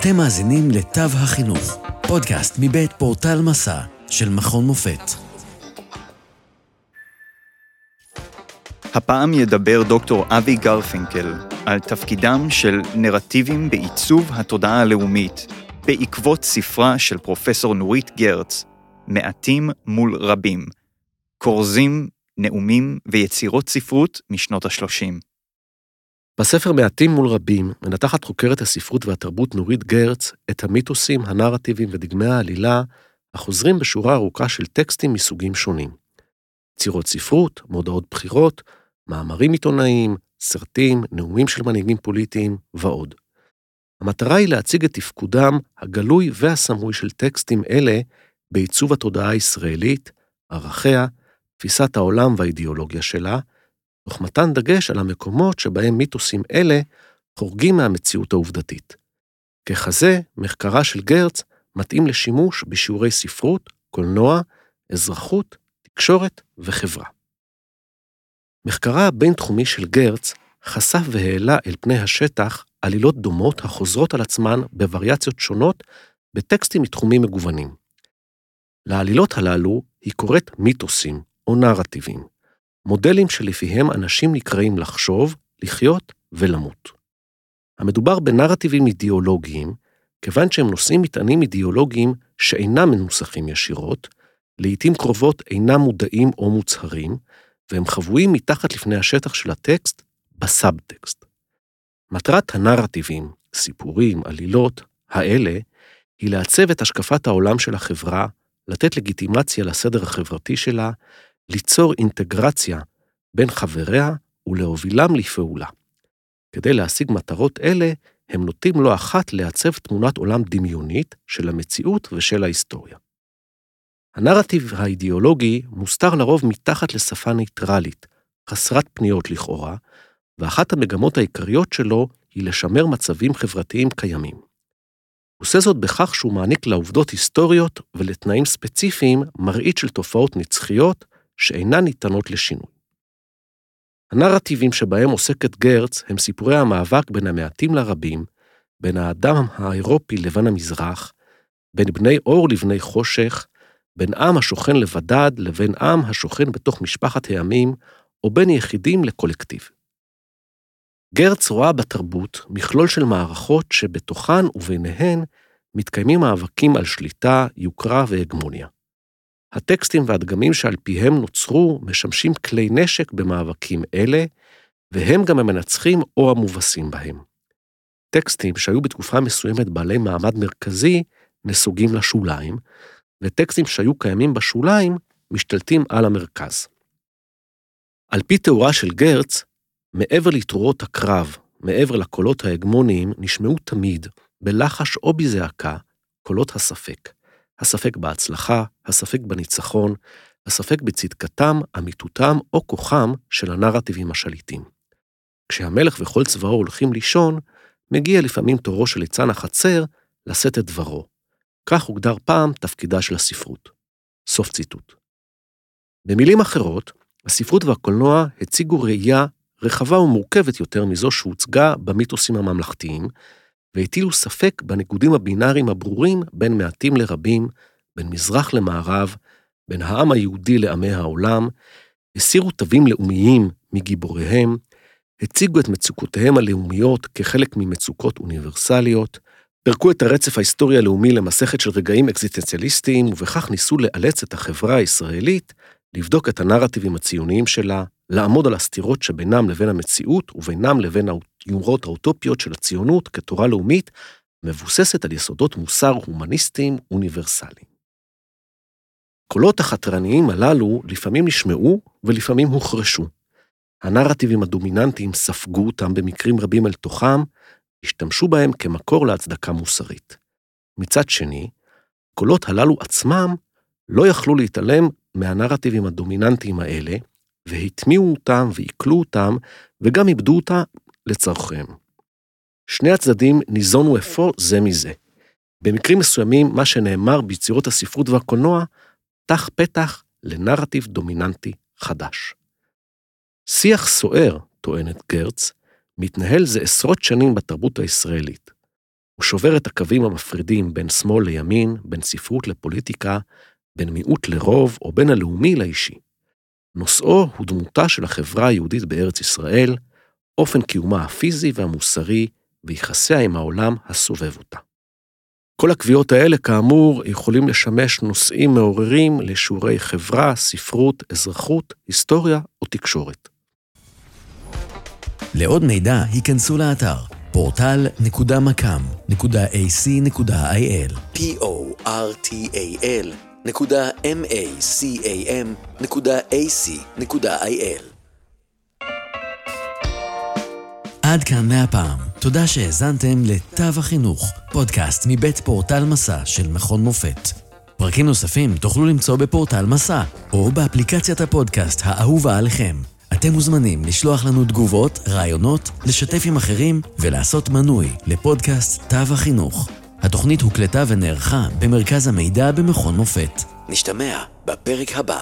אתם מאזינים לתו החינוך, פודקאסט מבית פורטל מסע של מכון מופת. הפעם ידבר דוקטור אבי גרפינקל על תפקידם של נרטיבים בעיצוב התודעה הלאומית, בעקבות ספרה של פרופסור נורית גרץ, מעטים מול רבים, כורזים, נאומים ויצירות ספרות משנות ה-30. בספר מעטים מול רבים מנתחת חוקרת הספרות והתרבות נורית גרץ את המיתוסים, הנרטיבים ודגמי העלילה החוזרים בשורה ארוכה של טקסטים מסוגים שונים. צירות ספרות, מודעות בחירות, מאמרים עיתונאיים, סרטים, נאומים של מנהיגים פוליטיים ועוד. המטרה היא להציג את תפקודם הגלוי והסמוי של טקסטים אלה בעיצוב התודעה הישראלית, ערכיה, תפיסת העולם והאידיאולוגיה שלה, תוך מתן דגש על המקומות שבהם מיתוסים אלה חורגים מהמציאות העובדתית. ככזה, מחקרה של גרץ מתאים לשימוש בשיעורי ספרות, קולנוע, אזרחות, תקשורת וחברה. מחקרה הבינתחומי של גרץ חשף והעלה אל פני השטח עלילות דומות החוזרות על עצמן בווריאציות שונות בטקסטים מתחומים מגוונים. לעלילות הללו היא קוראת מיתוסים או נרטיבים, מודלים שלפיהם אנשים נקראים לחשוב, לחיות ולמות. המדובר בנרטיבים אידיאולוגיים, כיוון שהם נושאים מטענים אידיאולוגיים שאינם מנוסחים ישירות, לעתים קרובות אינם מודעים או מוצהרים, והם חבויים מתחת לפני השטח של הטקסט בסאבטקסט. מטרת הנרטיבים, סיפורים, עלילות, האלה, היא לעצב את השקפת העולם של החברה, לתת לגיטימציה לסדר החברתי שלה, ליצור אינטגרציה בין חבריה ולהובילם לפעולה. כדי להשיג מטרות אלה, הם נוטים לא אחת לעצב תמונת עולם דמיונית של המציאות ושל ההיסטוריה. הנרטיב האידיאולוגי מוסתר לרוב מתחת לשפה ניטרלית, חסרת פניות לכאורה, ואחת המגמות העיקריות שלו היא לשמר מצבים חברתיים קיימים. הוא עושה זאת בכך שהוא מעניק לעובדות היסטוריות ולתנאים ספציפיים מראית של תופעות נצחיות שאינן ניתנות לשינוי. הנרטיבים שבהם עוסקת גרץ הם סיפורי המאבק בין המעטים לרבים, בין האדם האירופי לבין המזרח, בין בני אור לבני חושך, בין עם השוכן לבדד לבין עם השוכן בתוך משפחת העמים, או בין יחידים לקולקטיב. גרץ רואה בתרבות מכלול של מערכות שבתוכן וביניהן מתקיימים מאבקים על שליטה, יוקרה והגמוניה. הטקסטים והדגמים שעל פיהם נוצרו משמשים כלי נשק במאבקים אלה, והם גם המנצחים או המובסים בהם. טקסטים שהיו בתקופה מסוימת בעלי מעמד מרכזי נסוגים לשוליים, וטקסטים שהיו קיימים בשוליים משתלטים על המרכז. על פי תאורה של גרץ, מעבר לתרועות הקרב, מעבר לקולות ההגמוניים, נשמעו תמיד, בלחש או בזעקה, קולות הספק. הספק בהצלחה, הספק בניצחון, הספק בצדקתם, אמיתותם או כוחם של הנרטיבים השליטים. כשהמלך וכל צבאו הולכים לישון, מגיע לפעמים תורו של ליצן החצר לשאת את דברו. כך הוגדר פעם תפקידה של הספרות. סוף ציטוט. במילים אחרות, הספרות והקולנוע הציגו ראייה רחבה ומורכבת יותר מזו שהוצגה במיתוסים הממלכתיים, והטילו ספק בניגודים הבינאריים הברורים בין מעטים לרבים, בין מזרח למערב, בין העם היהודי לעמי העולם, הסירו תווים לאומיים מגיבוריהם, הציגו את מצוקותיהם הלאומיות כחלק ממצוקות אוניברסליות, פירקו את הרצף ההיסטורי הלאומי למסכת של רגעים אקזיטנציאליסטיים, ובכך ניסו לאלץ את החברה הישראלית לבדוק את הנרטיבים הציוניים שלה, לעמוד על הסתירות שבינם לבין המציאות ובינם לבין היומרות האוטופיות של הציונות כתורה לאומית, מבוססת על יסודות מוסר הומניסטיים אוניברסליים. קולות החתרניים הללו לפעמים נשמעו ולפעמים הוחרשו. הנרטיבים הדומיננטיים ספגו אותם במקרים רבים אל תוכם, השתמשו בהם כמקור להצדקה מוסרית. מצד שני, קולות הללו עצמם לא יכלו להתעלם מהנרטיבים הדומיננטיים האלה, והטמיעו אותם ועיכלו אותם, וגם איבדו אותה לצורכיהם. שני הצדדים ניזונו אפוא זה מזה. במקרים מסוימים, מה שנאמר ביצירות הספרות והקולנוע, פתח פתח לנרטיב דומיננטי חדש. שיח סוער, טוענת גרץ, מתנהל זה עשרות שנים בתרבות הישראלית. הוא שובר את הקווים המפרידים בין שמאל לימין, בין ספרות לפוליטיקה, בין מיעוט לרוב או בין הלאומי לאישי. נושאו הוא דמותה של החברה היהודית בארץ ישראל, אופן קיומה הפיזי והמוסרי ויחסיה עם העולם הסובב אותה. כל הקביעות האלה, כאמור, יכולים לשמש נושאים מעוררים לשיעורי חברה, ספרות, אזרחות, היסטוריה או תקשורת. לעוד מידע, היכנסו לאתר portal.macam.ac.il p-o-r-t-a-l.macam.ac.il עד כאן מהפעם. תודה שהאזנתם לתו החינוך, פודקאסט מבית פורטל מסע של מכון מופת. פרקים נוספים תוכלו למצוא בפורטל מסע, או באפליקציית הפודקאסט האהובה עליכם. אתם מוזמנים לשלוח לנו תגובות, רעיונות, לשתף עם אחרים ולעשות מנוי לפודקאסט תו החינוך. התוכנית הוקלטה ונערכה במרכז המידע במכון מופת. נשתמע בפרק הבא.